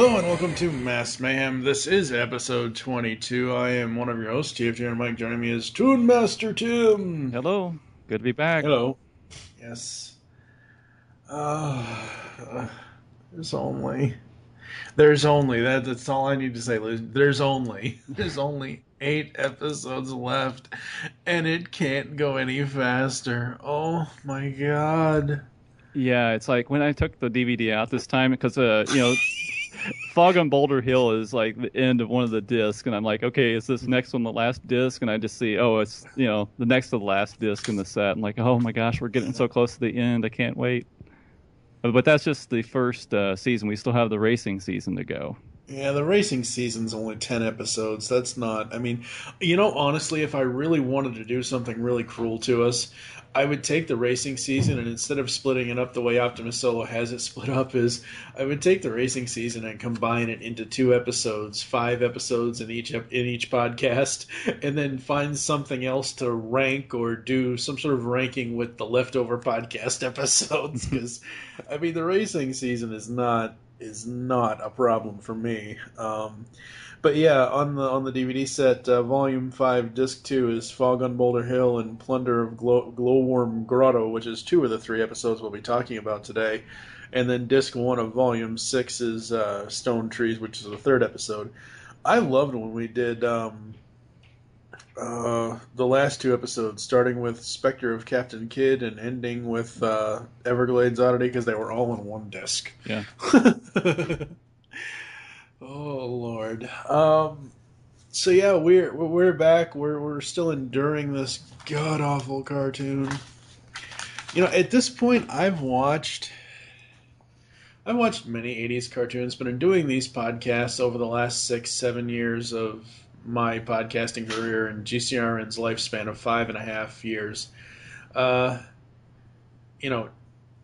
Hello and welcome to Mass Mayhem. This is episode 22. I am one of your hosts, TFG and Mike. Joining me is Toon Master Tim. Hello. Good to be back. Hello. Yes. Uh, there's only. There's only that. That's all I need to say. There's only. There's only eight episodes left, and it can't go any faster. Oh my god. Yeah, it's like when I took the DVD out this time because uh, you know. Fog on Boulder Hill is like the end of one of the discs, and I'm like, okay, is this next one the last disc? And I just see, oh, it's you know the next to the last disc in the set. I'm like, oh my gosh, we're getting so close to the end. I can't wait. But that's just the first uh, season. We still have the racing season to go. Yeah, the racing season's only 10 episodes. That's not, I mean, you know, honestly, if I really wanted to do something really cruel to us, I would take the racing season and instead of splitting it up the way Optimus Solo has it split up, is I would take the racing season and combine it into two episodes, five episodes in each in each podcast, and then find something else to rank or do some sort of ranking with the leftover podcast episodes. Because I mean, the racing season is not is not a problem for me. Um, but yeah, on the on the DVD set, uh, Volume Five, Disc Two is Fog on Boulder Hill and Plunder of Glow, Glowworm Grotto, which is two of the three episodes we'll be talking about today. And then Disc One of Volume Six is uh, Stone Trees, which is the third episode. I loved when we did um, uh, the last two episodes, starting with Spectre of Captain Kidd and ending with uh, Everglades Oddity, because they were all in one disc. Yeah. oh Lord. Um, so yeah, we're we're back. We're we're still enduring this god awful cartoon. You know, at this point, I've watched. I've watched many '80s cartoons, but in doing these podcasts over the last six, seven years of my podcasting career and GCRN's lifespan of five and a half years, uh, you know,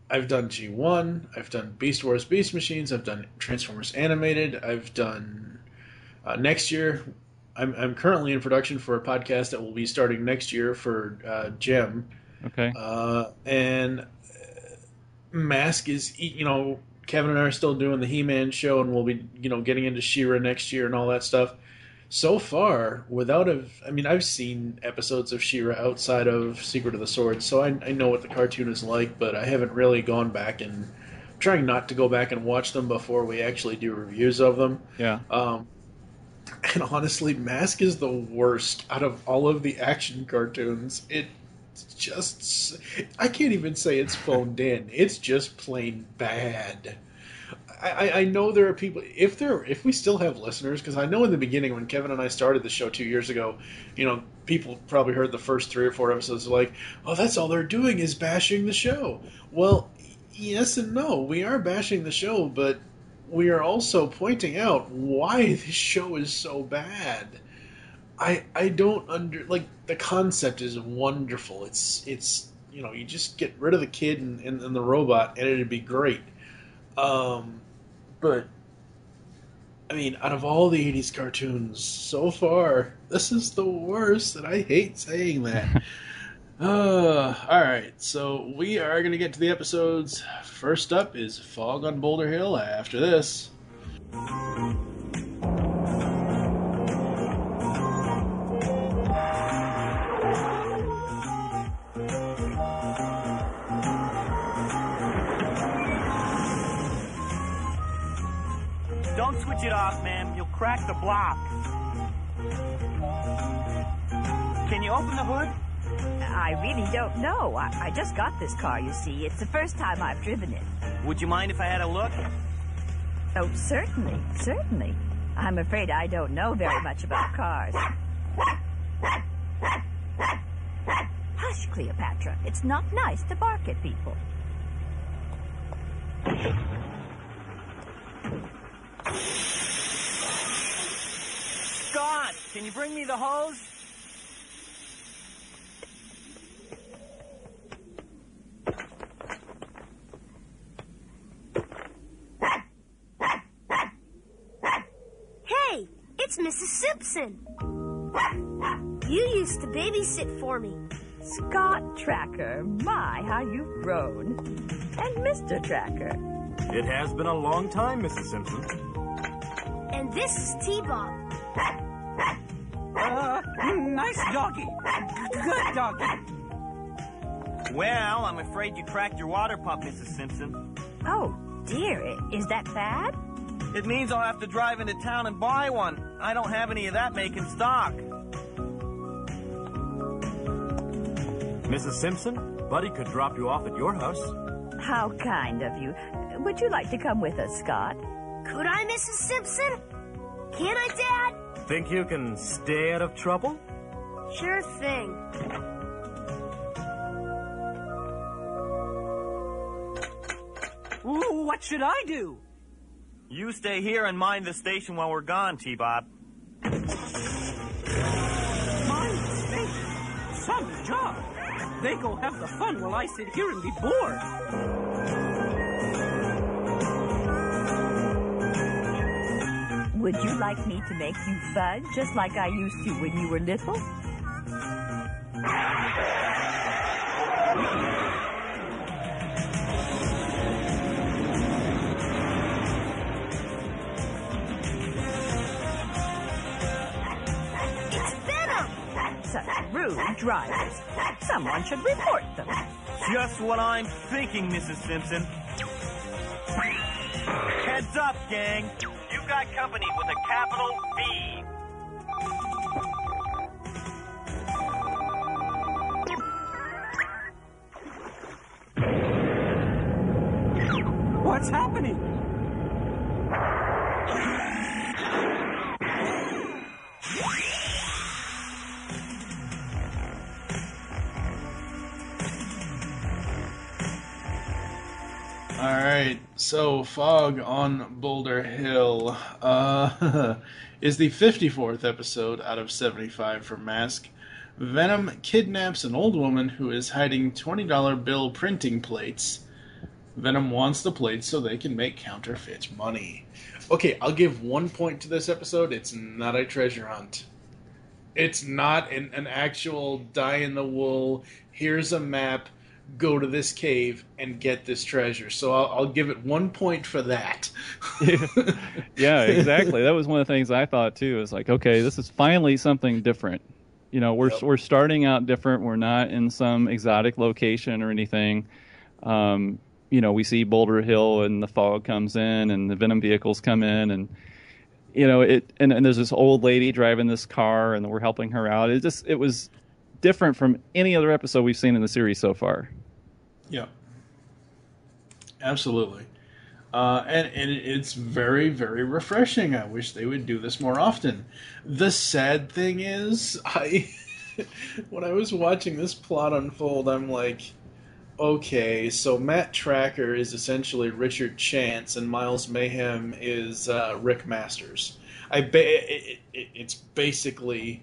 I've done G1, I've done Beast Wars Beast Machines, I've done Transformers Animated, I've done uh, next year. I'm, I'm currently in production for a podcast that will be starting next year for uh, Jem. Okay. Uh, and Mask is, you know, Kevin and I are still doing the He Man show, and we'll be, you know, getting into She-Ra next year and all that stuff so far, without a, I mean, I've seen episodes of She-Ra outside of Secret of the Sword, so I, I know what the cartoon is like, but I haven't really gone back and I'm trying not to go back and watch them before we actually do reviews of them. Yeah. Um, and honestly, Mask is the worst out of all of the action cartoons. It just, I can't even say it's phoned in. It's just plain bad. I, I know there are people if there if we still have listeners because I know in the beginning when Kevin and I started the show two years ago, you know people probably heard the first three or four episodes like, oh that's all they're doing is bashing the show. Well, yes and no. We are bashing the show, but we are also pointing out why this show is so bad. I I don't under like the concept is wonderful. It's it's you know you just get rid of the kid and, and, and the robot and it'd be great. Um, but I mean, out of all the '80s cartoons so far, this is the worst, and I hate saying that. uh, all right, so we are going to get to the episodes. First up is Fog on Boulder Hill. After this. Don't switch it off, ma'am. You'll crack the block. Can you open the hood? I really don't know. I, I just got this car, you see. It's the first time I've driven it. Would you mind if I had a look? Oh, certainly, certainly. I'm afraid I don't know very much about cars. Hush, Cleopatra. It's not nice to bark at people. Scott, can you bring me the hose? Hey, it's Mrs. Simpson. You used to babysit for me. Scott Tracker, my, how you've grown. And Mr. Tracker. It has been a long time, Mrs. Simpson. And this is T-Bob. Uh, nice doggy. Good doggy. Well, I'm afraid you cracked your water pump, Mrs. Simpson. Oh, dear. Is that bad? It means I'll have to drive into town and buy one. I don't have any of that making stock. Mrs. Simpson, Buddy could drop you off at your house. How kind of you. Would you like to come with us, Scott? Could I, Mrs. Simpson? Can I, Dad? Think you can stay out of trouble? Sure thing. Ooh, what should I do? You stay here and mind the station while we're gone, T-Bob. Mind state. Some job. They go have the fun while I sit here and be bored. Would you like me to make you fun just like I used to when you were little? Drivers. Someone should report them. Just what I'm thinking, Mrs. Simpson. Heads up, gang. You've got company with a capital V. so Fog on Boulder Hill uh, is the 54th episode out of 75 for Mask. Venom kidnaps an old woman who is hiding $20 bill printing plates. Venom wants the plates so they can make counterfeit money. Okay, I'll give one point to this episode. It's not a treasure hunt. It's not an, an actual die in the wool. Here's a map. Go to this cave and get this treasure. So I'll, I'll give it one point for that. yeah, exactly. That was one of the things I thought too. Is like, okay, this is finally something different. You know, we're Yep. we're starting out different. We're not in some exotic location or anything. Um, you know, we see Boulder Hill and the fog comes in and the Venom vehicles come in and you know it and, and there's this old lady driving this car and we're helping her out. It just it was different from any other episode we've seen in the series so far. Yeah, absolutely. Uh, and, and it's very, very refreshing. I wish they would do this more often. The sad thing is, I when I was watching this plot unfold, I'm like, okay, so Matt Tracker is essentially Richard Chance, and Miles Mayhem is uh, Rick Masters. I ba- it, it, it's basically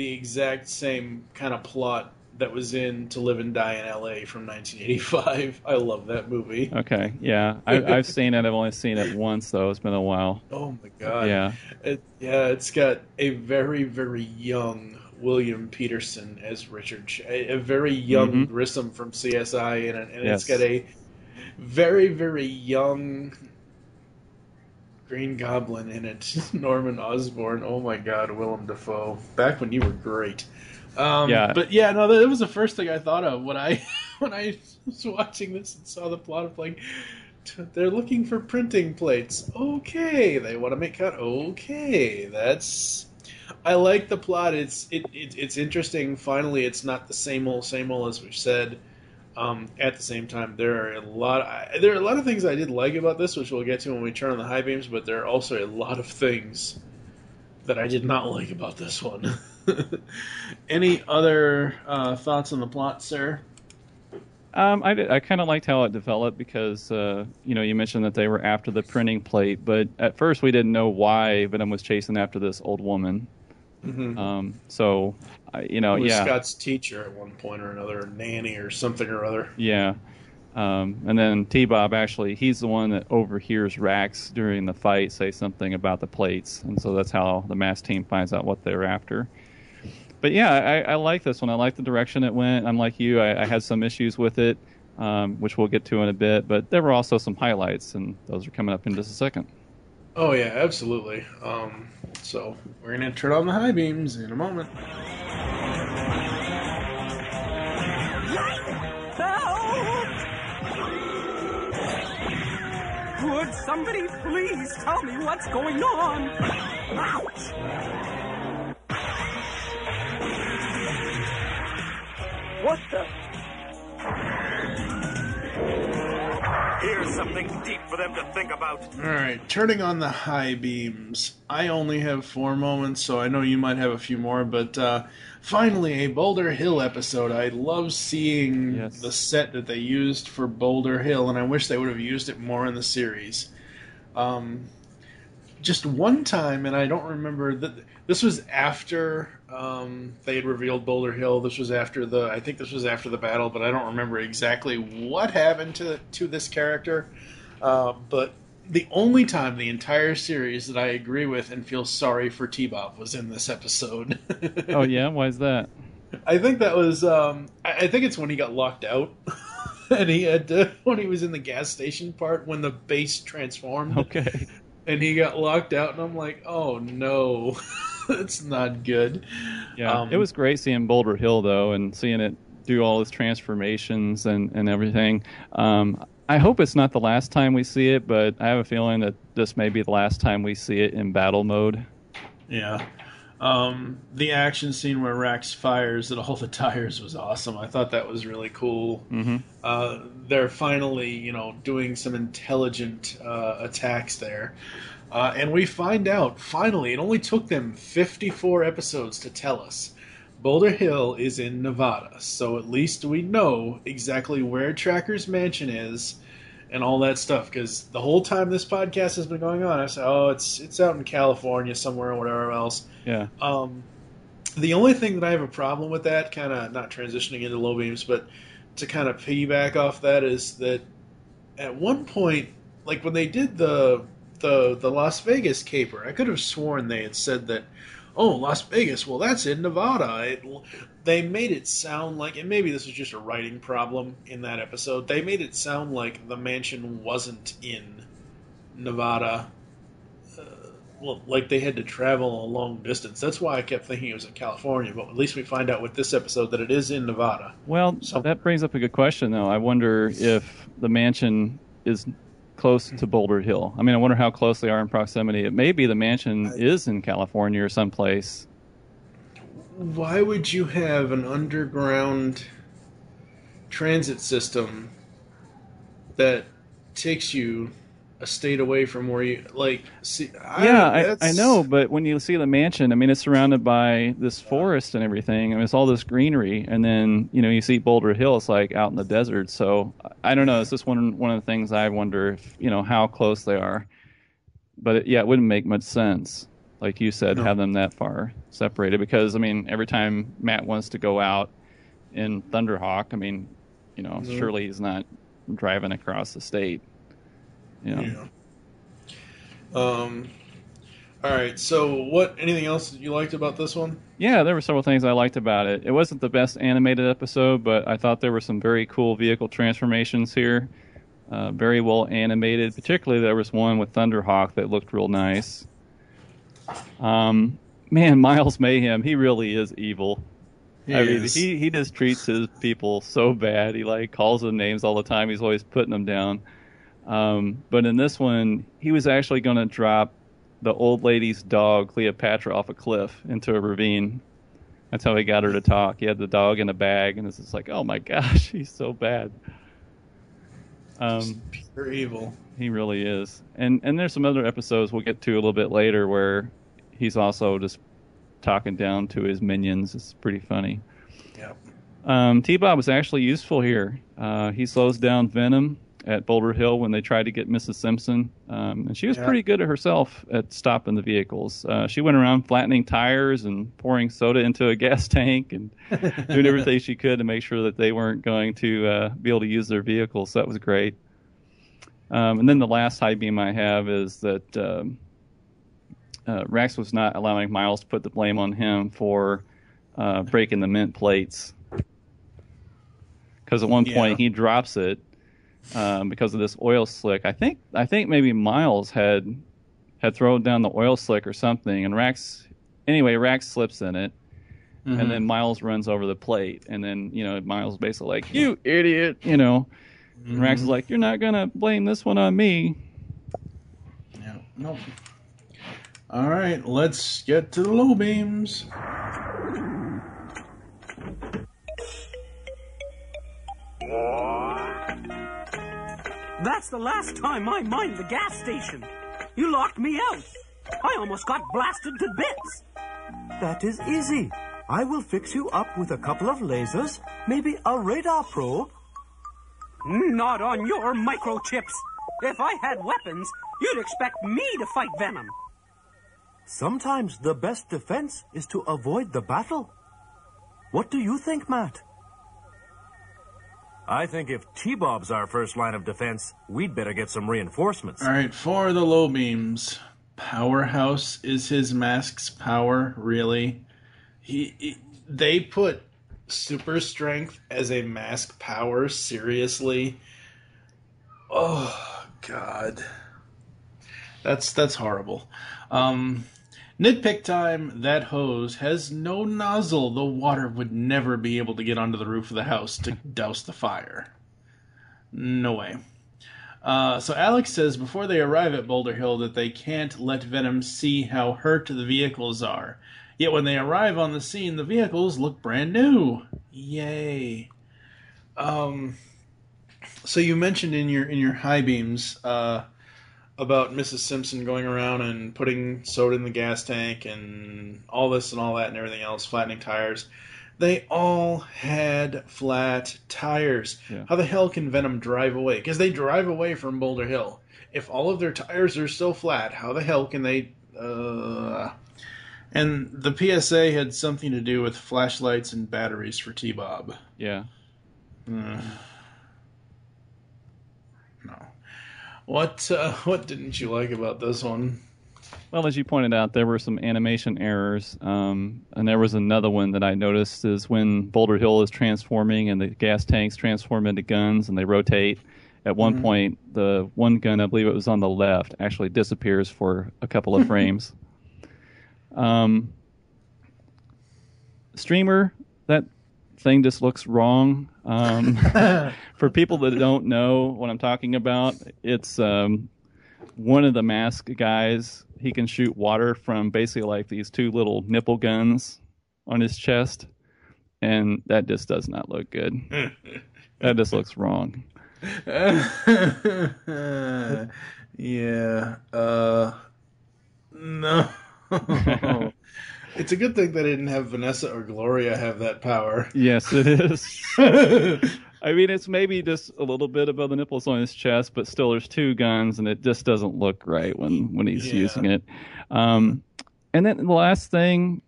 the exact same kind of plot that was in To Live and Die in L.A. from 1985. I love that movie. Okay, yeah, I, I've seen it. I've only seen it once though. It's been a while. Oh my god. Yeah. It, yeah, it's got a very very young William Petersen as Richard, Ch- a, a very young Mhm. Grissom from CSI it, and Yes. it's got a very very young Green Goblin in it, Norman Osborn. Oh my God, Willem Dafoe. Back when you were great. Um, Yeah. But yeah, no, that was the first thing I thought of when I when I was watching this and saw the plot of like. They're looking for printing plates. Okay, they want to make cut. Okay, that's. I like the plot. It's it, it it's interesting. Finally, it's not the same old same old as we've said. Um, at the same time, there are a lot. There are a lot of things I did like about this, which we'll get to when we turn on the high beams. But there are also a lot of things that I did not like about this one. Any other uh, thoughts on the plot, sir? Um, I, I kind of liked how it developed because uh, you know you mentioned that they were after the printing plate, but at first we didn't know why Venom was chasing after this old woman. Mhm. Um, so I, you know, yeah, Scott's teacher at one point or another, nanny or something or other. yeah. Um, and then T Bob actually, he's the one that overhears Rax during the fight say something about the plates, and so that's how the mass team finds out what they're after. But yeah, I, I like this one. I like the direction it went. I'm like you. I, I had some issues with it, um, which we'll get to in a bit. But there were also some highlights, and those are coming up in just a second. Oh yeah, absolutely. Um, so we're gonna turn on the high beams in a moment. Would somebody please tell me what's going on? Ouch! What the? Here's something deep for them to think about. All right, turning on the high beams. I only have four moments, so I know you might have a few more. But uh, finally, a Boulder Hill episode. I love seeing the set that they used for Boulder Hill, and I wish they would have used it more in the series. Um, just one time, and I don't remember that. This was after um, they had revealed Boulder Hill. This was after the. I think this was after the battle, but I don't remember exactly what happened to to this character. Uh, but the only time the entire series that I agree with and feel sorry for T-Bob was in this episode. oh yeah, why is that? I think that was. Um, I I think it's when he got locked out, and he had to, when he was in the gas station part when the base transformed. Okay. And he got locked out, and I'm like, oh no, that's not good. Yeah, Um, it was great seeing Boulder Hill though, and seeing it do all its transformations and and everything. Um, I hope it's not the last time we see it, but I have a feeling that this may be the last time we see it in battle mode. Yeah. Um, the action scene where Rax fires at all the tires was awesome. I thought that was really cool. Mm-hmm. Uh, they're finally, you know, doing some intelligent uh, attacks there. Uh, and we find out, finally, it only took them 54 episodes to tell us. Boulder Hill is in Nevada, so at least we know exactly where Tracker's mansion is and all that stuff. Because the whole time this podcast has been going on, I said, "Oh, it's it's out in California somewhere or whatever else." Yeah. Um, the only thing that I have a problem with that, kind of not transitioning into low beams, but to kind of piggyback off that is that at one point, like when they did the the the Las Vegas caper, I could have sworn they had said that, oh, Las Vegas, well, that's in Nevada. It, they made it sound like, and maybe this was just a writing problem in that episode. They made it sound like the mansion wasn't in Nevada uh, well, like they had to travel a long distance. That's why I kept thinking it was in California. But at least we find out with this episode that it is in Nevada. Well, so, that brings up a good question, though. I wonder if the mansion is close to Boulder Hill. I mean, I wonder how close they are in proximity. It may be the mansion is in California or someplace. Why would you have an underground transit system that takes you a state away from where you like. See, I, yeah, I, I know, but when you see the mansion, I mean, it's surrounded by this forest and everything. I mean, it's all this greenery, and then you know you see Boulder Hill. It's like out in the desert. So I don't know. It's just one one of the things I wonder if you know how close they are. But it, yeah, it wouldn't make much sense, like you said, No. have them that far separated. Because I mean, every time Matt wants to go out in Thunderhawk, I mean, you know, Mhm. surely he's not driving across the state. You know? Yeah. Um. All right. So, what? Anything else that you liked about this one? Yeah, there were several things I liked about it. It wasn't the best animated episode, but I thought there were some very cool vehicle transformations here. Uh, very well animated. Particularly, there was one with Thunderhawk that looked real nice. Um, man, Miles Mayhem, he really is evil. He I mean, he he just treats his people so bad. He like calls them names all the time. He's always putting them down. Um, but in this one, he was actually going to drop the old lady's dog Cleopatra off a cliff into a ravine. That's how he got her to talk. He had the dog in a bag, and it's just like, oh my gosh, he's so bad. Um, Pure evil. he really is. And and there's some other episodes we'll get to a little bit later where he's also just talking down to his minions. It's pretty funny. Yep. Um, T-Bob was actually useful here. Uh, he slows down Venom at Boulder Hill when they tried to get Mrs. Simpson, um, and she was Yeah. pretty good at herself at stopping the vehicles. Uh, she went around flattening tires and pouring soda into a gas tank and doing everything she could to make sure that they weren't going to uh, be able to use their vehicles. So that was great. Um, and then the last high beam I have is that um, uh, Rex was not allowing Miles to put the blame on him for uh, breaking the mint plates. Because at one Yeah. point he drops it um, because of this oil slick. I think I think maybe Miles had had thrown down the oil slick or something, and Rex anyway Rex slips in it, Mhm. and then Miles runs over the plate, and then you know Miles basically like you idiot, you know. And Rex is like, "You're not gonna blame this one on me." Yeah. Nope. All right. Let's get to the low beams. That's the last time I mined the gas station. You locked me out. I almost got blasted to bits. That is easy. I will fix you up with a couple of lasers, maybe a radar probe. Not on your microchips. If I had weapons, you'd expect me to fight Venom. Sometimes the best defense is to avoid the battle. What do you think, Matt? I think if T-Bob's our first line of defense, we'd better get some reinforcements. All right. For the low beams, powerhouse is his mask's power. Really, he, he they put super strength as a mask power. Seriously. Oh God. That's that's horrible. Um, nitpick time. That hose has no nozzle. The water would never be able to get onto the roof of the house to douse the fire. No way. Uh, so Alex says before they arrive at Boulder Hill that they can't let Venom see how hurt the vehicles are. Yet when they arrive on the scene, the vehicles look brand new. Yay! Um, so you mentioned in your in your high beams uh, about Mrs. Simpson going around and putting soda in the gas tank and all this and all that and everything else, flattening tires. They all had flat tires. Yeah. How the hell can Venom drive away? Because they drive away from Boulder Hill. If all of their tires are still flat, how the hell can they? Uh... And the PSA had something to do with flashlights and batteries for T Bob. Yeah. Mm. No. What uh, what didn't you like about this one? Well, as you pointed out, there were some animation errors, um, and there was another one that I noticed is when Boulder Hill is transforming and the gas tanks transform into guns and they rotate. At one Mhm. point, the one gun, I believe it was on the left, actually disappears for a couple of frames. Um, streamer, that thing just looks wrong. Um, for people that don't know what I'm talking about, it's um, one of the mask guys. He can shoot water from basically like these two little nipple guns on his chest, and that just does not look good. that just looks wrong. Yeah. Uh, no. It's a good thing they didn't have Vanessa or Gloria have that power. Yes, it is. I mean, it's maybe just a little bit above the nipples on his chest, but still, there's two guns, and it just doesn't look right when when he's Yeah. using it. Um, and then the last thing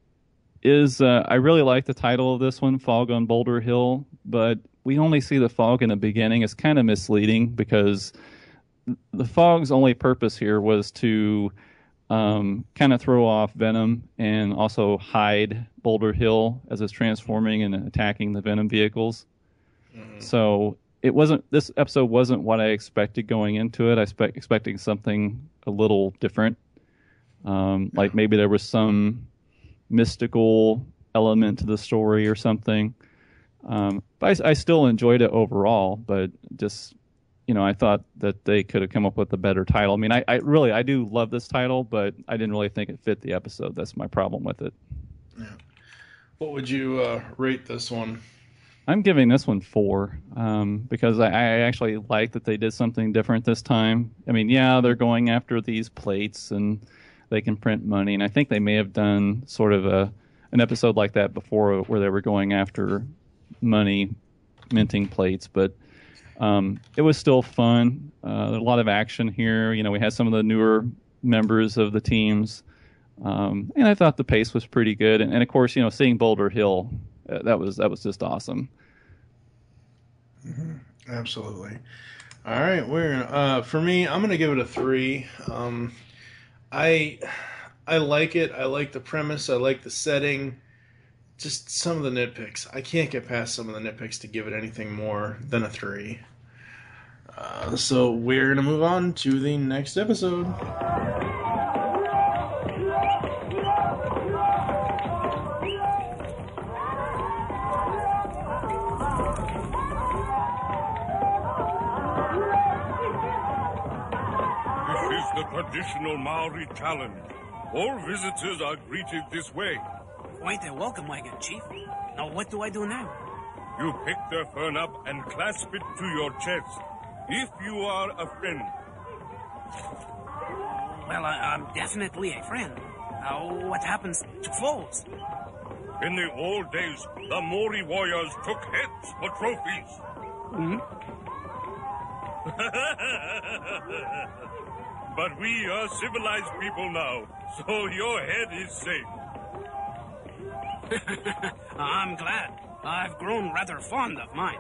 is, uh, I really like the title of this one, "Fog on Boulder Hill," but we only see the fog in the beginning. It's kind of misleading because the fog's only purpose here was to um, kind of throw off Venom and also hide Boulder Hill as it's transforming and attacking the Venom vehicles. So it wasn't. This episode wasn't what I expected going into it. I expect expecting something a little different. Um, like maybe there was some mystical element to the story or something. Um, but I, I still enjoyed it overall. But just you know, I thought that they could have come up with a better title. I mean, I, I really I do love this title, but I didn't really think it fit the episode. That's my problem with it. What would you uh, rate this one? I'm giving this one four um, because I, I actually like that they did something different this time. I mean, yeah, they're going after these plates and they can print money, and I think they may have done sort of a an episode like that before where they were going after money minting plates, but um, it was still fun. Uh, a lot of action here. You know, we had some of the newer members of the teams, um, and I thought the pace was pretty good. And, and of course, you know, seeing Boulder Hill, uh, that was that was just awesome. Absolutely. All right, we're uh, for me. I'm gonna give it a three. Um, I I like it. I like the premise. I like the setting. Just some of the nitpicks. I can't get past some of the nitpicks to give it anything more than a three. Uh, so we're gonna move on to the next episode. This is the traditional Maori challenge. All visitors are greeted this way. Quite a welcome wagon, Chief. Now, what do I do now? You pick their fern up and clasp it to your chest. If you are a friend, Well, I, I'm definitely a friend. Uh, what happens to foes? in the old days, the Maori warriors took heads for trophies. Hmm? but we are civilized people now, so your head is safe. I'm glad. I've grown rather fond of mine.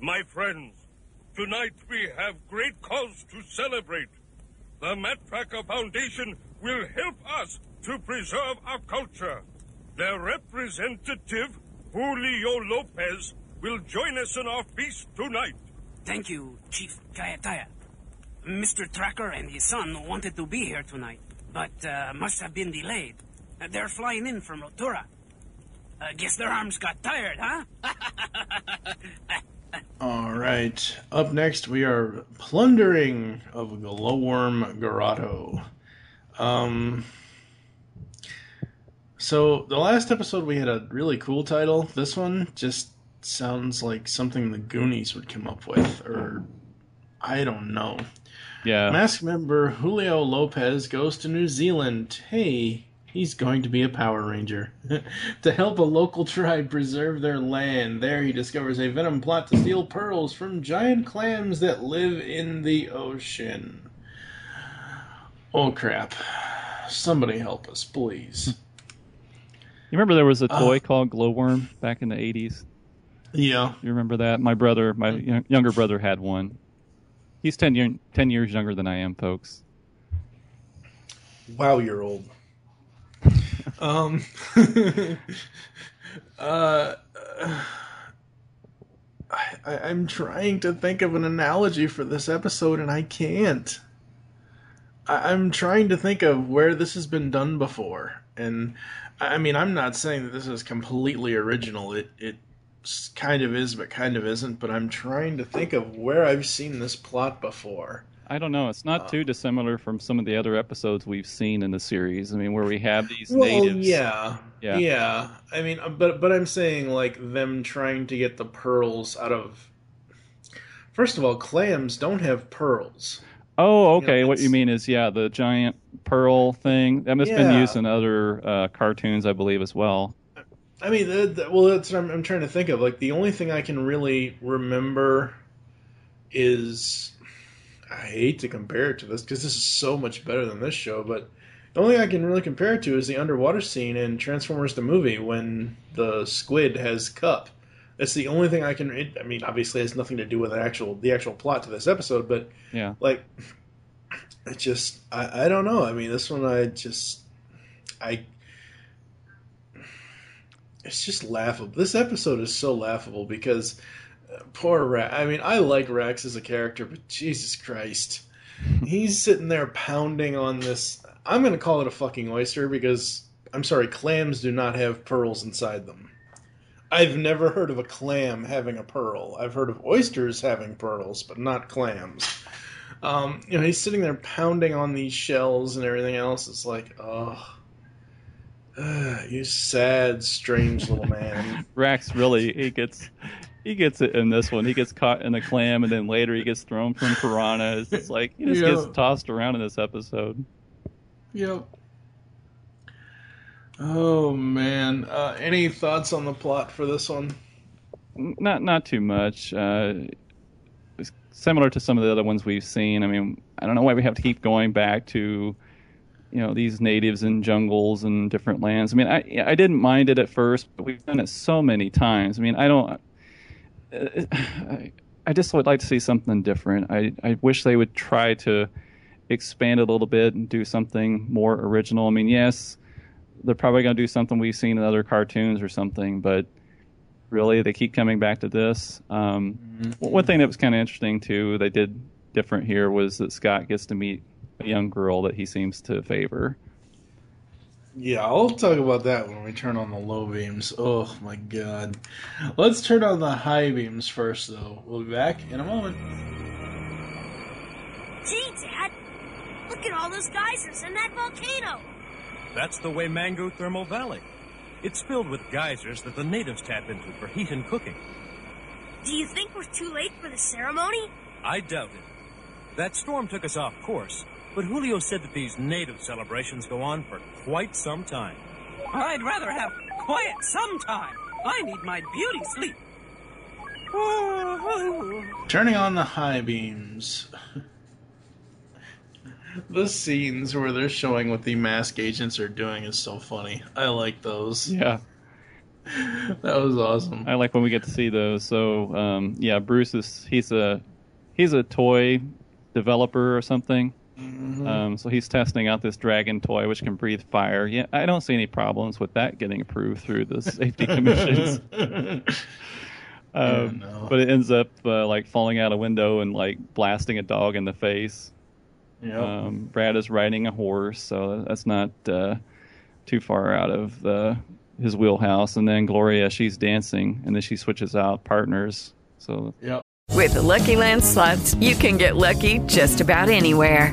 My friends, tonight we have great cause to celebrate. The Matraca Foundation will help us to preserve our culture. Their representative, Julio Lopez, will join us in our feast tonight. Thank you, Chief Kayataya. Mr. Tracker and his son wanted to be here tonight, but uh, must have been delayed. Uh, They're flying in from Rotorua. Uh, guess their arms got tired, huh? All right. Up next, we are plundering of Glowworm Grotto. Um. So the last episode we had a really cool title. This one just sounds like something the Goonies would come up with, or I don't know. Yeah. Mask member Julio Lopez goes to New Zealand. Hey, he's going to be a Power Ranger. to help a local tribe preserve their land. There he discovers a venom plot to steal pearls from giant clams that live in the ocean. Oh crap. Somebody help us, please. You remember there was a Uh. toy called Glowworm back in the 80s? Yeah. You remember that? My brother, my younger brother had one. He's 10, year, 10 years younger than I am, folks. Wow, you're old. Um, uh, I, I'm trying to think of an analogy for this episode, and I can't. I, I'm trying to think of where this has been done before, and I mean, I'm not saying that this is completely original. It it kind of is, but kind of isn't. But I'm trying to think of where I've seen this plot before. I don't know. It's Uh. not too dissimilar from some of the other episodes we've seen in the series. I mean, where we have these Well, natives. yeah, Yeah. yeah, I mean, uh, but but I'm saying like them trying to get the pearls out of. First of all, clams don't have pearls. Oh, okay. what you mean is, yeah, the giant pearl thing. That must have been used in other uh, cartoons, I believe, as well. I mean, the, the, well, that's what I'm, I'm trying to think of. Like the only thing I can really remember is I hate to compare it to this because this is so much better than this show, but the only thing I can really compare it to is the underwater scene in Transformers the movie when the squid has Kup. That's the only thing I can. It, I mean, obviously, it has nothing to do with the actual the actual plot to this episode, but Yeah. like it just I, I don't know i mean this one i just i it's just laughable this episode is so laughable because poor Rex. i mean i like rex as a character but jesus christ he's sitting there pounding on this i'm going to call it a fucking oyster because i'm sorry clams do not have pearls inside them i've never heard of a clam having a pearl i've heard of oysters having pearls but not clams um, you know, he's sitting there pounding on these shells and everything else. It's like, oh, uh, you sad, strange little man. Rex really he gets he gets it in this one. He gets caught in a clam, and then later he gets thrown from piranhas. It's like he just Yeah. gets tossed around in this episode. Yep. Oh man. Uh, any thoughts on the plot for this one? Not not too much. Uh, it's similar to some of the other ones we've seen. I mean, I don't know why we have to keep going back to you know these natives in jungles and different lands. I mean, I I didn't mind it at first, but we've done it so many times. I mean, I don't. I, I just would like to see something different. I I wish they would try to expand it a little bit and do something more original. I mean, yes, they're probably going to do something we've seen in other cartoons or something, but really they keep coming back to this. Um, One thing that was kind of interesting too, they did different here was that Scott gets to meet a young girl that he seems to favor. Yeah, I'll talk about that when we turn on the low beams. Oh my god. Let's turn on the high beams first, though. We'll be back in a moment. Gee, Dad, look at all those geysers and that volcano. That's the Waimangu Thermal Valley. It's filled with geysers that the natives tap into for heat and cooking. Do you think we're too late for the ceremony? I doubt it. That storm took us off course, but Julio said that these native celebrations go on for quite some time. I'd rather have quiet sometime. I need my beauty sleep. Turning on the high beams. the scenes where they're showing what the mask agents are doing is so funny. I like those. Yeah. That was awesome. I like when we get to see those. So um, yeah, Bruce is he's a he's a toy developer or something. Mhm. Um, so he's testing out this dragon toy which can breathe fire. Yeah, I don't see any problems with that getting approved through the safety commissions. Um, no. But it ends up uh, like falling out a window and like blasting a dog in the face. Yep. Um, Brad is riding a horse, so that's not uh, too far out of the, his wheelhouse. And then Gloria, she's dancing, and then she switches out partners. So Yep. With the Lucky Land slots, you can get lucky just about anywhere.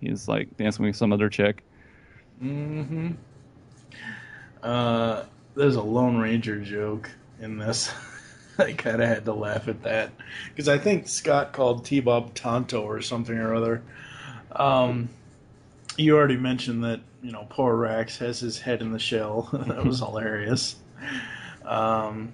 he's like dancing with some other chick. Mm-hmm. Uh, there's a Lone Ranger joke in this. I kind of had to laugh at that because I think Scott called T-Bob Tonto or something or other. Um, you already mentioned that you know poor Rax has his head in the shell. that was hilarious. Um,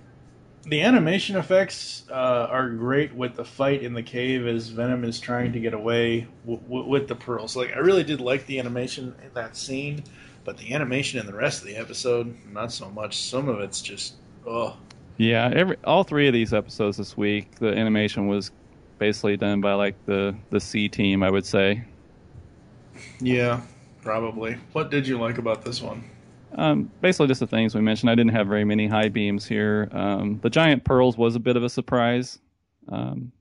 the animation effects uh, are great with the fight in the cave as Venom is trying to get away w- w- with the pearls. Like I really did like the animation in that scene, but the animation in the rest of the episode, not so much. Some of it's just oh. Yeah, every all three of these episodes this week, the animation was basically done by like the the C team, I would say. Yeah, probably. What did you like about this one? Um, basically, just the things we mentioned. I didn't have very many high beams here. Um, the giant pearls was a bit of a surprise. Um,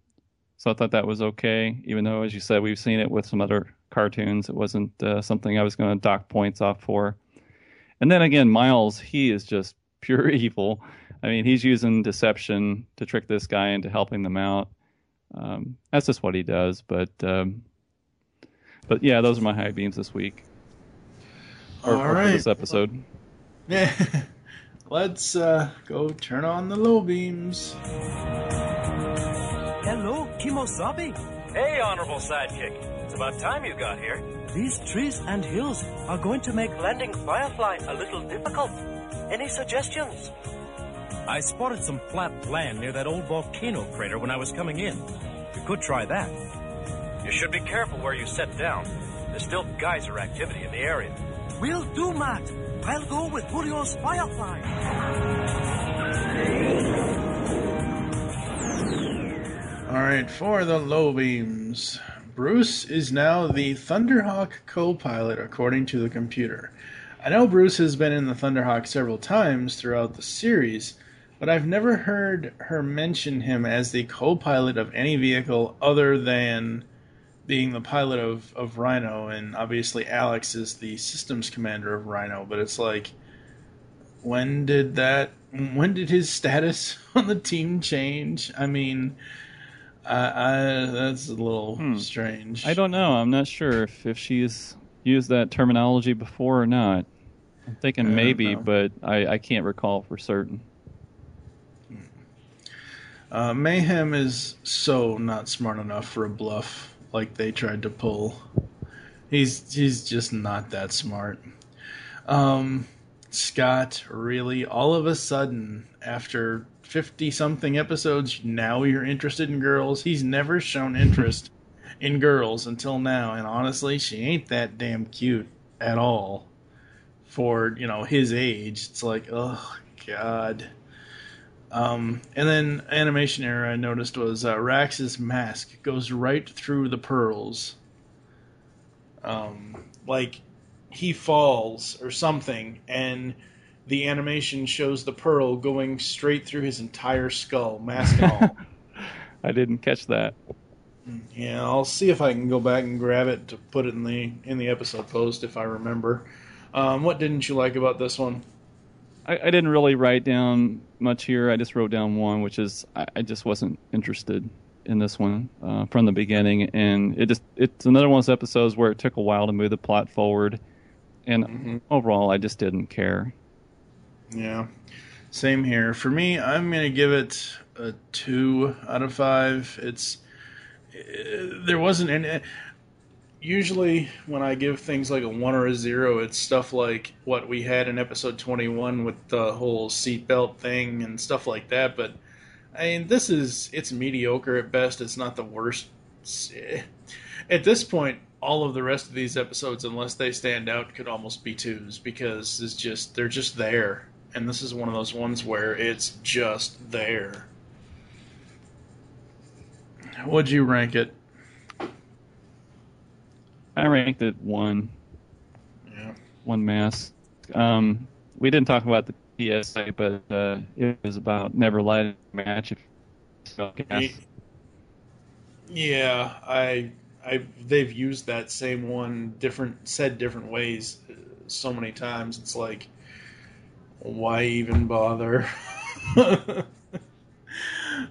so I thought that was okay. Even though, as you said, we've seen it with some other cartoons, it wasn't uh, something I was going to dock points off for. And then again, Miles, he is just pure evil. I mean, he's using deception to trick this guy into helping them out. Um, that's just what he does. But um, but yeah, those are my high beams this week. Or, All or for this episode. Yeah. Let's uh, go turn on the low beams. Hello, Kimosabi. Hey, honorable sidekick. It's about time you got here. These trees and hills are going to make landing Firefly a little difficult. Any suggestions? I spotted some flat land near that old volcano crater when I was coming in. You could try that. You should be careful where you set down. There's still geyser activity in the area. Will do, Matt. I'll go with Julio's Firefly. All right, for the low beams. Bruce is now the Thunderhawk co pilot, according to the computer. I know Bruce has been in the Thunderhawk several times throughout the series, but I've never heard her mention him as the co pilot of any vehicle other than being the pilot of, of Rhino, and obviously Alex is the systems commander of Rhino, but it's like, when did that, when did his status on the team change? I mean, I, I that's a little strange. I don't know. I'm not sure if, if she's used that terminology before or not. I'm thinking maybe, know. but I, I can't recall for certain. Uh, Mayhem is so not smart enough for a bluff like they tried to pull. He's he's just not that smart. Um, Scott, really, all of a sudden, after fifty something episodes, now you're interested in girls. He's never shown interest in girls until now, and honestly, she ain't that damn cute at all. For you know his age, it's like, oh god. Um, and then animation error I noticed was uh, Rax's mask goes right through the pearls. Um, like he falls or something, and the animation shows the pearl going straight through his entire skull, mask and all. I didn't catch that. yeah, I'll see if I can go back and grab it to put it in the in the episode post if I remember. Um, what didn't you like about this one? I, I didn't really write down much here. I just wrote down one, which is I, I just wasn't interested in this one uh, from the beginning, and it just it's another one of those episodes where it took a while to move the plot forward, and overall, I just didn't care. Yeah, same here. For me, I'm gonna give it a two out of five. It's uh, there wasn't any. Usually, when I give things like a one or a zero, it's stuff like what we had in episode 21 with the whole seatbelt thing and stuff like that. But I mean, this is it's mediocre at best. It's not the worst. At this point, all of the rest of these episodes, unless they stand out, could almost be twos because it's just they're just there. And this is one of those ones where it's just there. Would you rank it? I ranked it one. Yeah. One mask. Um, we didn't talk about the PSA, but uh, it was about never light a match if you smell gas. Ye- Yeah, I, I, they've used that same one different, said different ways, uh, so many times. It's like, why even bother? All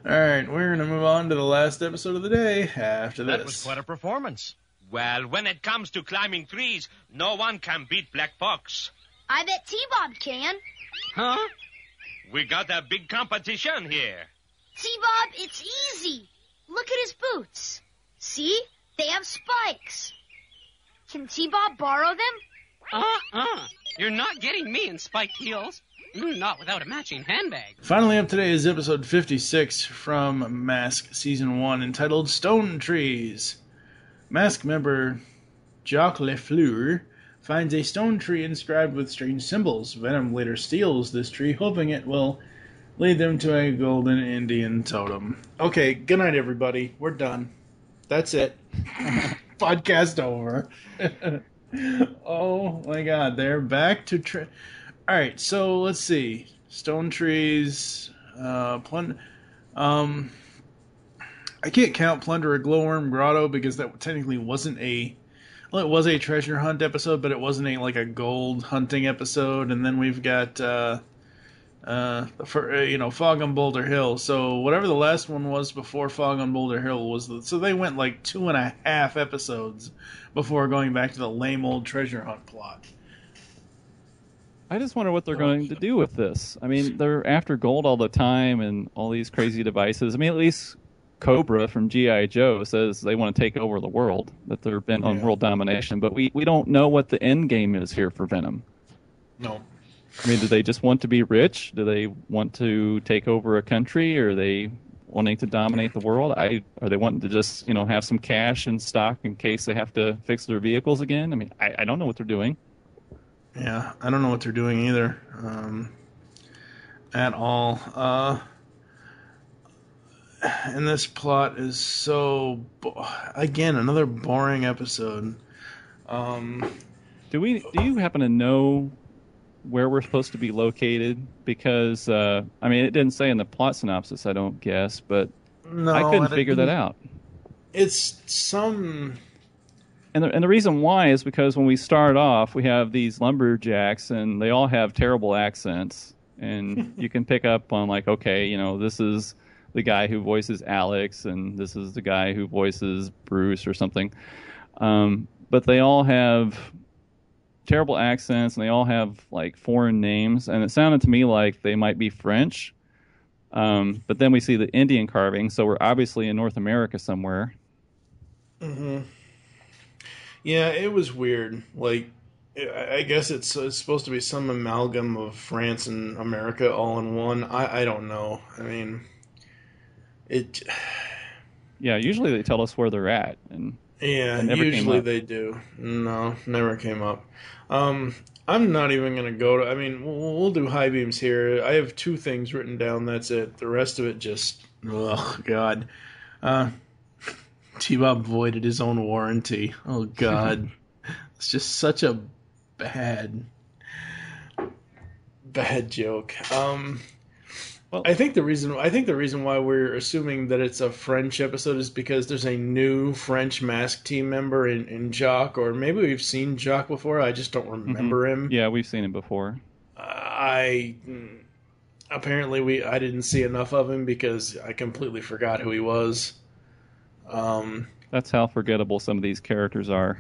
right, we're gonna move on to the last episode of the day after this. That was quite a performance. Well, when it comes to climbing trees, no one can beat Black Fox. I bet T-Bob can. Huh? We got a big competition here. T-Bob, it's easy. Look at his boots. See? They have spikes. Can T-Bob borrow them? Uh-uh. You're not getting me in spiked heels. Mm, Not without a matching handbag. Finally, up today is episode 56 from Mask Season 1 entitled Stone Trees. Mask member Jacques LaFleur finds a stone tree inscribed with strange symbols. Venom later steals this tree, hoping it will lead them to a golden Indian totem. Okay, good night, everybody. We're done. That's it. Podcast over. oh my god, they're back to. Tri- All right, so let's see. Stone trees, uh, plen- um, I can't count Plunder a Glowworm Grotto because that technically wasn't a well, it was a treasure hunt episode, but it wasn't a like a gold hunting episode. And then we've got uh, uh, for uh, you know Fog on Boulder Hill. So whatever the last one was before Fog on Boulder Hill was the, so they went like two and a half episodes before going back to the lame old treasure hunt plot. I just wonder what they're going to do with this. I mean, they're after gold all the time and all these crazy devices. I mean, at least Cobra from GI Joe says they want to take over the world, that they're bent on Yeah. world domination. But we we don't know what the end game is here for Venom. No. I mean, do they just want to be rich? Do they want to take over a country? Or are they wanting to dominate the world? I are they wanting to just you know have some cash in stock in case they have to fix their vehicles again? I mean, I, I don't know what they're doing. Yeah, I don't know what they're doing either, um, at all. Uh, and this plot is so bo- again another boring episode. Um, Do we? Do you happen to know where we're supposed to be located? Because uh, I mean, it didn't say in the plot synopsis. I don't guess, but No, I couldn't figure that out. it's some And the, and the reason why is because when we start off, we have these lumberjacks, and they all have terrible accents, and you can pick up on like, okay, you know, this is the guy who voices Alex, and this is the guy who voices Bruce or something. Um, but they all have terrible accents, and they all have like foreign names, and it sounded to me like they might be French. Um, but then we see the Indian carving, so we're obviously in North America somewhere. hmm Yeah, it was weird. Like, I I guess it's, it's supposed to be some amalgam of France and America all in one. I, I don't know. I mean, it. Yeah, usually they tell us where they're at, and Yeah, usually they do. No, never came up. Um, I'm not even gonna go to. I mean, we'll, we'll do high beams here. I have two things written down. That's it. The rest of it just. Oh God. Uh, T-Bob voided his own warranty. Oh God, it's just such a bad, bad joke. Um. I think the reason I think the reason why we're assuming that it's a French episode is because there's a new French mask team member in, in Jock, or maybe we've seen Jock before. I just don't remember Mhm. him. Yeah, we've seen him before. I apparently we I didn't see enough of him because I completely forgot who he was. Um, That's how forgettable some of these characters are.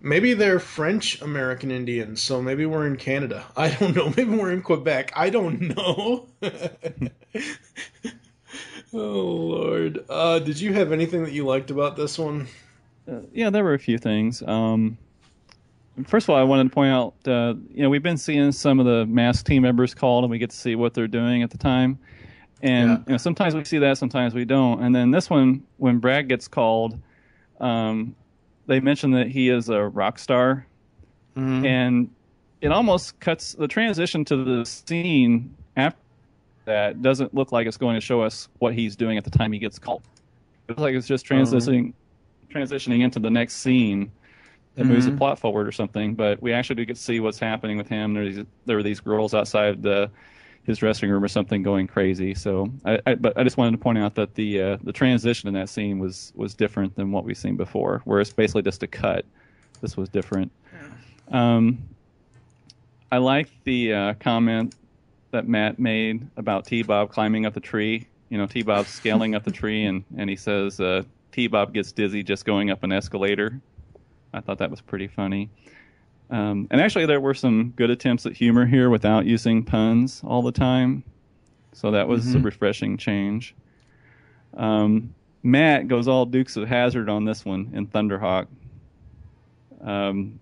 Maybe they're French American Indians, so maybe we're in Canada. I don't know. Maybe we're in Quebec. I don't know. oh Lord. Uh, did you have anything that you liked about this one? Uh, yeah, there were a few things. Um, first of all, I wanted to point out, uh, you know, we've been seeing some of the mask team members called, and we get to see what they're doing at the time. And you know, sometimes we see that, sometimes we don't. And then this one, when Brad gets called, um, they mention that he is a rock star, and it almost cuts the transition to the scene after that doesn't look like it's going to show us what he's doing at the time he gets called. It looks like it's just transitioning transitioning into the next scene that moves the Mhm. plot forward or something. But we actually do get to see what's happening with him. There's there are these girls outside the his dressing room or something going crazy. So, I, I but I just wanted to point out that the uh, the transition in that scene was was different than what we've seen before, where it's basically just a cut. This was different. Um, I like the uh, comment that Matt made about T Bob climbing up the tree. You know, T Bob scaling up the tree, and and he says uh, T Bob gets dizzy just going up an escalator. I thought that was pretty funny. Um, and actually, there were some good attempts at humor here without using puns all the time. So that was a Mhm. refreshing change. Um, Matt goes all Dukes of Hazzard on this one in Thunderhawk. Um,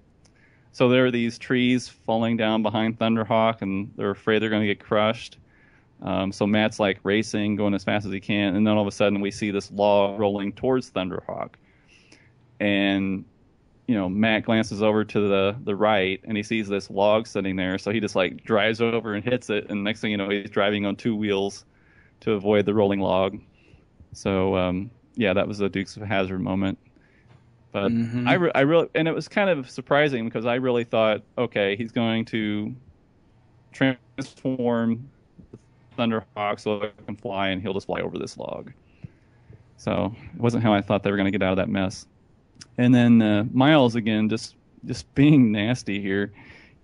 so there are these trees falling down behind Thunderhawk, and they're afraid they're going to get crushed. Um, so Matt's like racing, going as fast as he can, and then all of a sudden we see this log rolling towards Thunderhawk. And you know, Matt glances over to the the right, and he sees this log sitting there. So he just like drives over and hits it, and next thing you know, he's driving on two wheels to avoid the rolling log. So um, yeah, that was a Dukes of Hazzard moment. But Mhm. I, re- I really, and it was kind of surprising because I really thought, okay, he's going to transform the Thunderhawk so it can fly, and he'll just fly over this log. So it wasn't how I thought they were going to get out of that mess. And then uh, Miles again, just just being nasty here.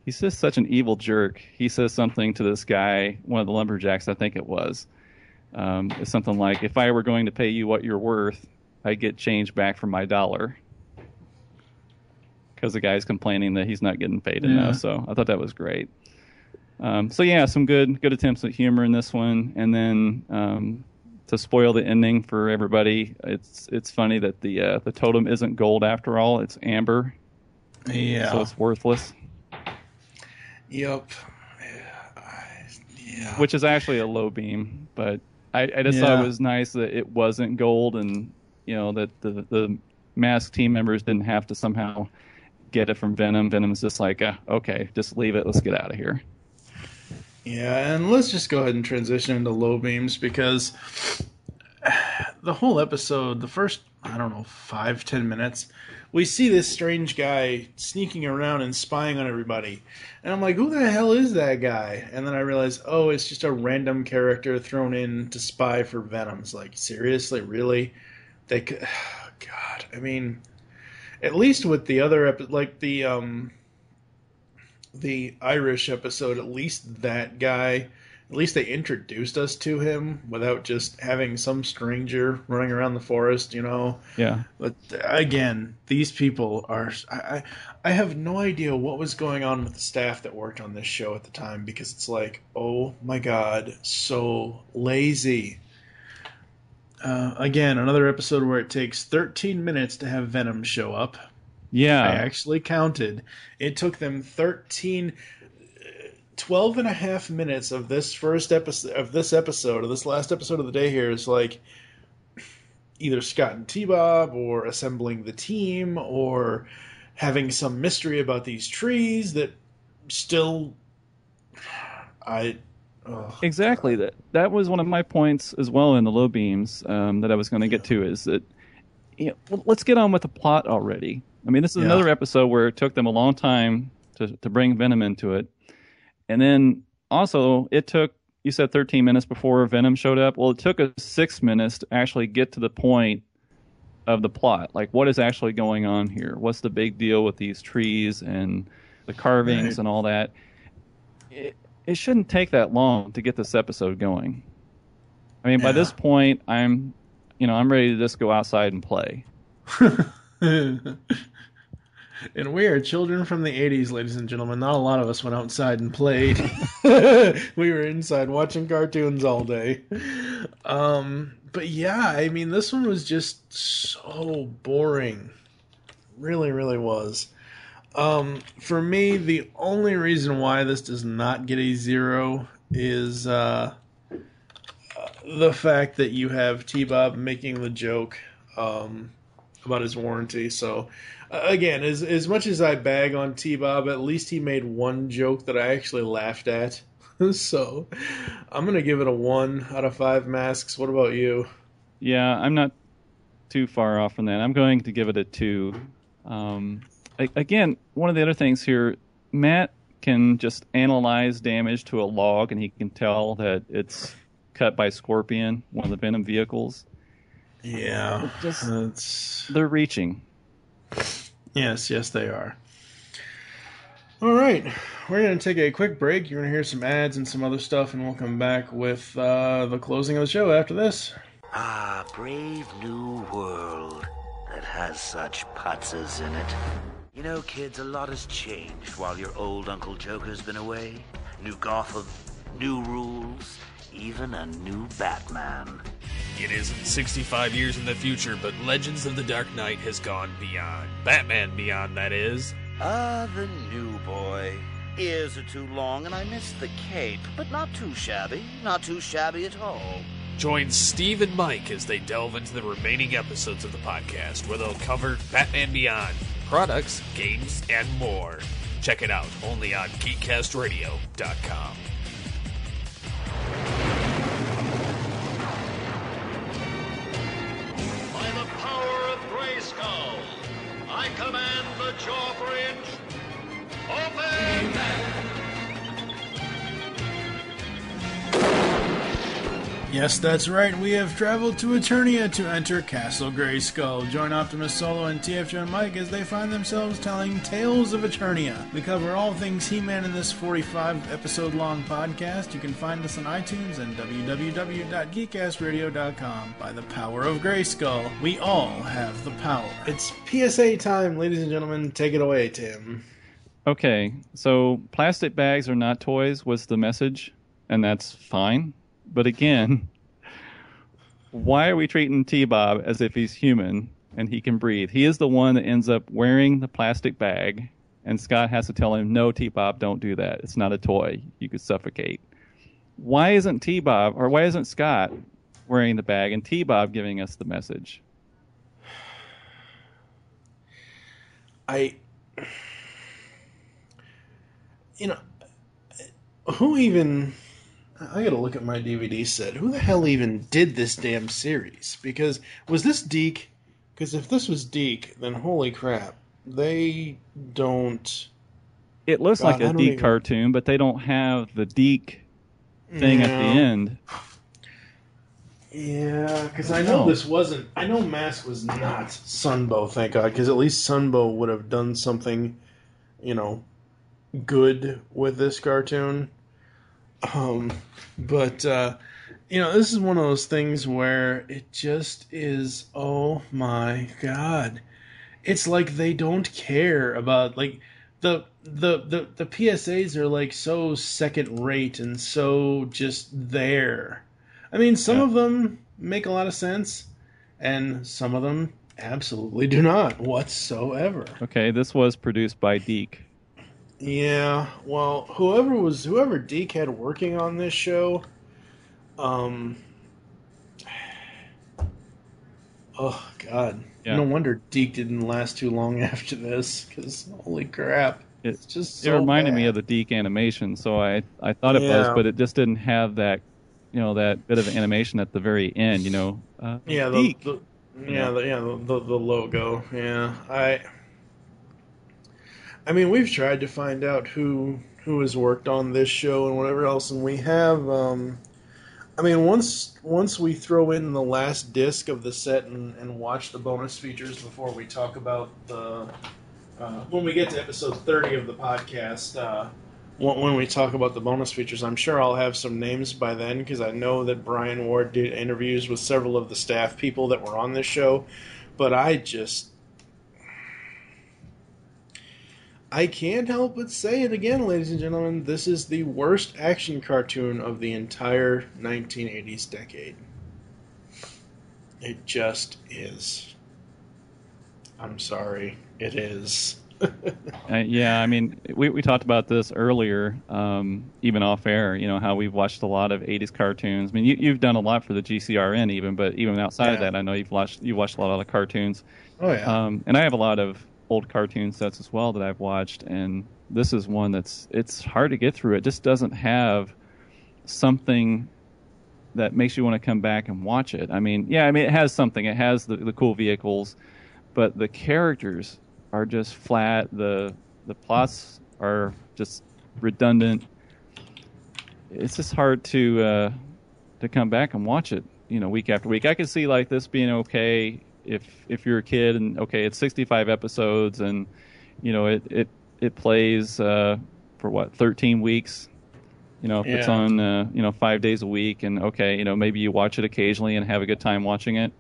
He's just such an evil jerk. He says something to this guy, one of the lumberjacks, I think it was. Um, it's something like, "If I were going to pay you what you're worth, I'd get change back for my dollar." Because the guy's complaining that he's not getting paid Yeah. enough. So I thought that was great. Um, so yeah, some good good attempts at humor in this one, and then um, to spoil the ending for everybody, it's it's funny that the uh, the totem isn't gold after all; it's amber. Yeah. So it's worthless, Yep. Yeah. Which is actually a low beam. But I, I just thought it was nice that it wasn't gold, and you know that the the mask team members didn't have to somehow get it from Venom. Venom's just like, uh, okay, just leave it. Let's get out of here. Yeah, and let's just go ahead and transition into low beams because the whole episode, the first, I don't know, five, ten minutes, we see this strange guy sneaking around and spying on everybody. And I'm like, who the hell is that guy? And then I realize, oh, it's just a random character thrown in to spy for Venom's. Like, seriously? Really? They could. God, I mean, at least with the other, epi- like the, um, the Irish episode, at least that guy, at least they introduced us to him without just having some stranger running around the forest, you know. Yeah. But again, these people are. I, I I have no idea what was going on with the staff that worked on this show at the time because it's like, oh my god, so lazy. Uh, again, another episode where it takes 13 minutes to have Venom show up. Yeah. I actually counted. It took them 13 12 and a half minutes of this first episode of this episode of this last episode of the day here is like either Scott and T-Bob or assembling the team or having some mystery about these trees that still I ugh. Exactly. That that was one of my points as well in the low beams um, that I was going to get to. Is that you know, let's get on with the plot already. I mean, this is Yeah. another episode where it took them a long time to to bring Venom into it, and then also it took you said 13 minutes before Venom showed up. Well, it took us six minutes to actually get to the point of the plot. Like, what is actually going on here? What's the big deal with these trees and the carvings Right. and all that? It, it shouldn't take that long to get this episode going. I mean, by this point, I'm, you know, I'm ready to just go outside and play. and we are children from the 80s, ladies and gentlemen. Not a lot of us went outside and played. we were inside watching cartoons all day. Um, but yeah, I mean, this one was just so boring. Really, really was. Um, for me, the only reason why this does not get a zero is uh, the fact that you have T Bob making the joke um, about his warranty. So, again, as as much as I bag on T Bob, at least he made one joke that I actually laughed at. so, I'm gonna give it a one out of five masks. What about you? Yeah, I'm not too far off from that. I'm going to give it a two. Um, a- again, one of the other things here, Matt can just analyze damage to a log, and he can tell that it's cut by Scorpion, one of the Venom vehicles. Yeah, just that's they're reaching. Yes, yes, they are. All right, we're going to take a quick break. You're going to hear some ads and some other stuff, and we'll come back with uh, the closing of the show after this. Ah, brave new world that has such putzes in it. You know, kids, a lot has changed while your old Uncle Joker's been away. New Gotham, new rules, even a new Batman. It isn't 65 years in the future, but Legends of the Dark Knight has gone beyond. Batman Beyond, that is. Ah, the new boy. Ears are too long and I miss the cape, but not too shabby. Not too shabby at all. Join Steve and Mike as they delve into the remaining episodes of the podcast, where they'll cover Batman Beyond, products, games, and more. Check it out only on GeekCastRadio.com. command the drawbridge. Open! Yes, that's right. We have traveled to Eternia to enter Castle Grayskull. Join Optimus Solo and TFJ Mike as they find themselves telling tales of Eternia. We cover all things He-Man in this 45 episode long podcast. You can find us on iTunes and www.geekcastradio.com. By the power of Grayskull, we all have the power. It's PSA time, ladies and gentlemen. Take it away, Tim. Okay, so plastic bags are not toys was the message, and that's fine. But again, why are we treating T Bob as if he's human and he can breathe? He is the one that ends up wearing the plastic bag, and Scott has to tell him, no, T Bob, don't do that. It's not a toy. You could suffocate. Why isn't T Bob, or why isn't Scott wearing the bag and T Bob giving us the message? I, you know, who even? I gotta look at my DVD set. Who the hell even did this damn series? Because was this DIC? Because if this was DIC, then holy crap, they don't. It looks God, like a DIC even- cartoon, but they don't have the DIC thing at the end. Yeah, because I know this wasn't. I know Mask was not Sunbow, thank God, because at least Sunbow would have done something, you know, good with this cartoon. Um, but uh, you know, this is one of those things where it just is. Oh my God, it's like they don't care about like the the the the PSAs are like so second rate and so just there. I mean, some of them make a lot of sense, and some of them absolutely do not whatsoever. Okay, this was produced by DIC. Yeah, well, whoever was whoever DIC had working on this show, um, oh god, Yeah. no wonder DIC didn't last too long after this. Because holy crap, it's just it so reminded me of the DIC animation, so I I thought it was, but it just didn't have that, you know, that bit of animation at the very end. You know, uh, Yeah, the, the yeah, the, yeah, the, the the logo. Yeah, I. I mean, we've tried to find out who who has worked on this show and whatever else, and we have. Um, I mean, once once we throw in the last disc of the set and, and watch the bonus features before we talk about the uh, when we get to episode thirty of the podcast. Uh, when when we talk about the bonus features, I'm sure I'll have some names by then because I know that Brian Ward did interviews with several of the staff people that were on this show. But I just. I can't help but say it again, ladies and gentlemen. This is the worst action cartoon of the entire 1980s decade. It just is. I'm sorry. It is. Uh, yeah, I mean, we we talked about this earlier, um, even off air. You know how we've watched a lot of '80s cartoons. I mean, you, you've done a lot for the GCRN, even, but even outside of that, I know you've watched you've watched a lot of the cartoons. Oh, yeah. Um, and I have a lot of old cartoon sets as well that I've watched, and this is one that's it's hard to get through. It just doesn't have something that makes you want to come back and watch it. I mean, yeah, I mean it has something. It has the, the cool vehicles, but the characters are just flat. The the plots are just redundant. It's just hard to uh, to come back and watch it, you know, week after week. I could see like this being okay if if you're a kid and okay, it's 65 episodes and you know it it it plays uh, for what 13 weeks. You know, if it's on uh, you know five days a week, and okay, you know maybe you watch it occasionally and have a good time watching it,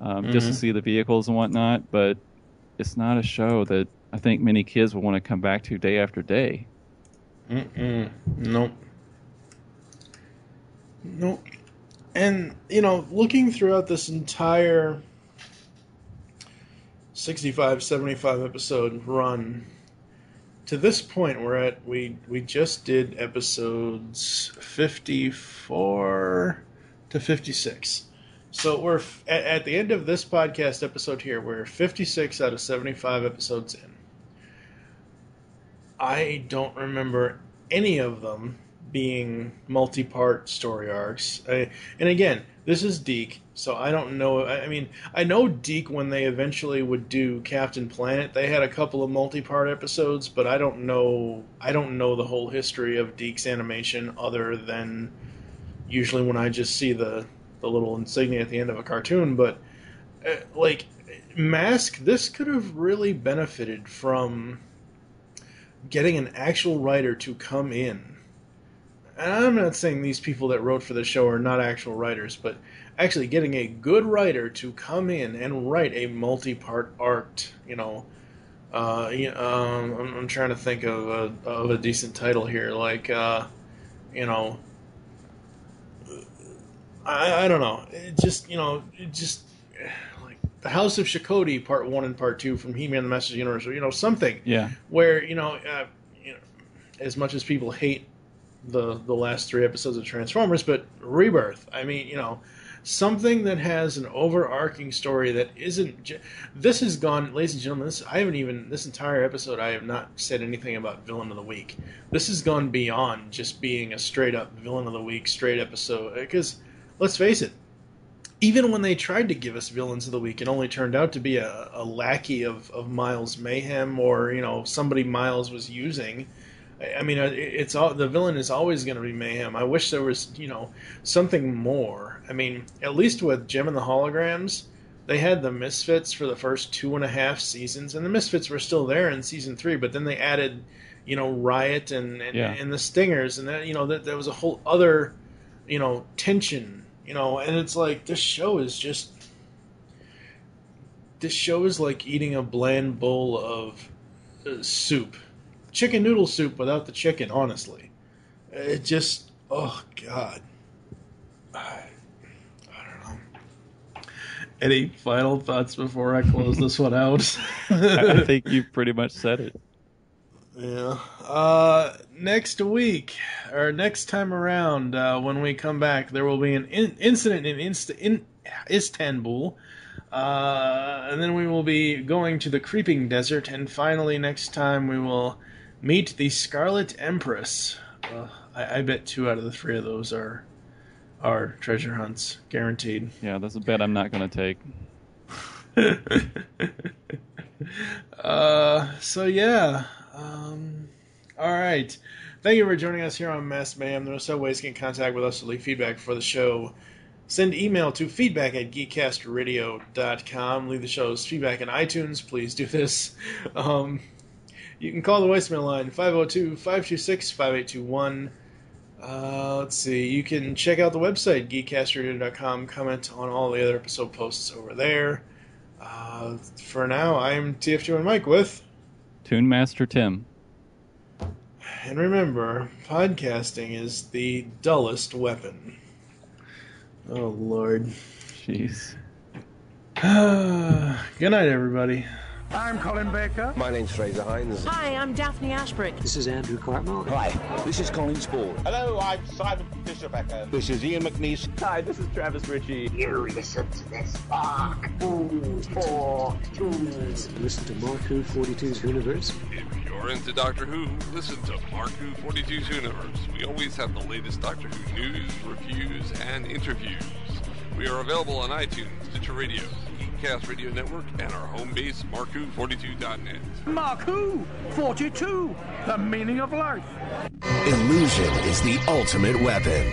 um, just to Mhm. see the vehicles and whatnot. But it's not a show that I think many kids will want to come back to day after day. Mm-mm. Nope. Nope. And, you know, looking throughout this entire 65, 75 episode run, to this point we're at, we, we just did episodes 54 to 56. So we're f- at, at the end of this podcast episode here, we're 56 out of 75 episodes in. I don't remember any of them being multi-part story arcs. I, and again, this is DIC, so I don't know. I mean, I know DIC when they eventually would do Captain Planet. They had a couple of multi-part episodes, but I don't know. I don't know the whole history of DIC's animation other than, usually when I just see the the little insignia at the end of a cartoon. But uh, like Mask, this could have really benefited from getting an actual writer to come in. And I'm not saying these people that wrote for the show are not actual writers, but actually getting a good writer to come in and write a multi-part arc, you know. Uh, you- um, I'm, I'm trying to think of a, of a decent title here, like, uh, you know, I, I don't know. It just you know, it just like the House of Shokoti Part One and Part Two from He-Man: The Masters of the Universe, or you know something Yeah. where you know, uh, you know, as much as people hate the the last three episodes of Transformers, but Rebirth. I mean, you know, something that has an overarching story that isn't. This has gone, ladies and gentlemen. This I haven't even this entire episode. I have not said anything about villain of the week. This has gone beyond just being a straight up villain of the week, straight episode. Because let's face it, even when they tried to give us villains of the week, it only turned out to be a, a lackey of, of Miles Mayhem or you know somebody Miles was using. I- I mean, uh, it's all the villain is always going to be Mayhem. I wish there was you know something more. I mean, at least with Jem and the Holograms, they had the Misfits for the first two and a half seasons, and the Misfits were still there in season three. But then they added, you know, Riot and and, Yeah. and the Stingers, and that you know that there was a whole other, you know, tension. You know, and it's like this show is just this show is like eating a bland bowl of uh, soup, chicken noodle soup without the chicken. Honestly, it just oh god. I, I don't know. Any final thoughts before I close this one out? I think you pretty much said it. Yeah. Uh, next week, or next time around, uh, when we come back, there will be an in- incident in, Inst- in Istanbul. Uh, and then we will be going to the Creeping Desert. And finally, next time, we will meet the Scarlet Empress. Uh, I-, I bet two out of the three of those are are treasure hunts, guaranteed. Yeah, that's a bet I'm not going to take. Uh, so yeah. Um, all right. Thank you for joining us here on Mask Mayhem. There are several ways to get in contact with us to leave feedback for the show. Send email to feedback at geekcastradio.com. Leave the show's feedback in iTunes. Please do this. Um, you can call the voicemail line 502 526 5821. Uh, let's see. You can check out the website, geekcastradio.com. Comment on all the other episode posts over there. Uh, for now, I'm TF2 and Mike with. Tune Master Tim. And remember, podcasting is the dullest weapon. Oh, Lord. Jeez. Good night, everybody. I'm Colin Baker. My name's Fraser Hines. Hi, I'm Daphne Ashbrook. This is Andrew Cartmel. Hi, this is Colin Spaull. Hello, I'm Simon Fisher-Becker. This is Ian McNeice. Hi, this is Travis Ritchie. You listen to this Mark Food for Listen to Mark Who 42's Universe. If you're into Doctor Who, listen to Mark Who 42's Universe. We always have the latest Doctor Who news, reviews, and interviews. We are available on iTunes, Stitcher Radio, Geekcast Radio Network, and our home base, Marku42.net. Marku 42, The meaning of life. Illusion is the ultimate weapon.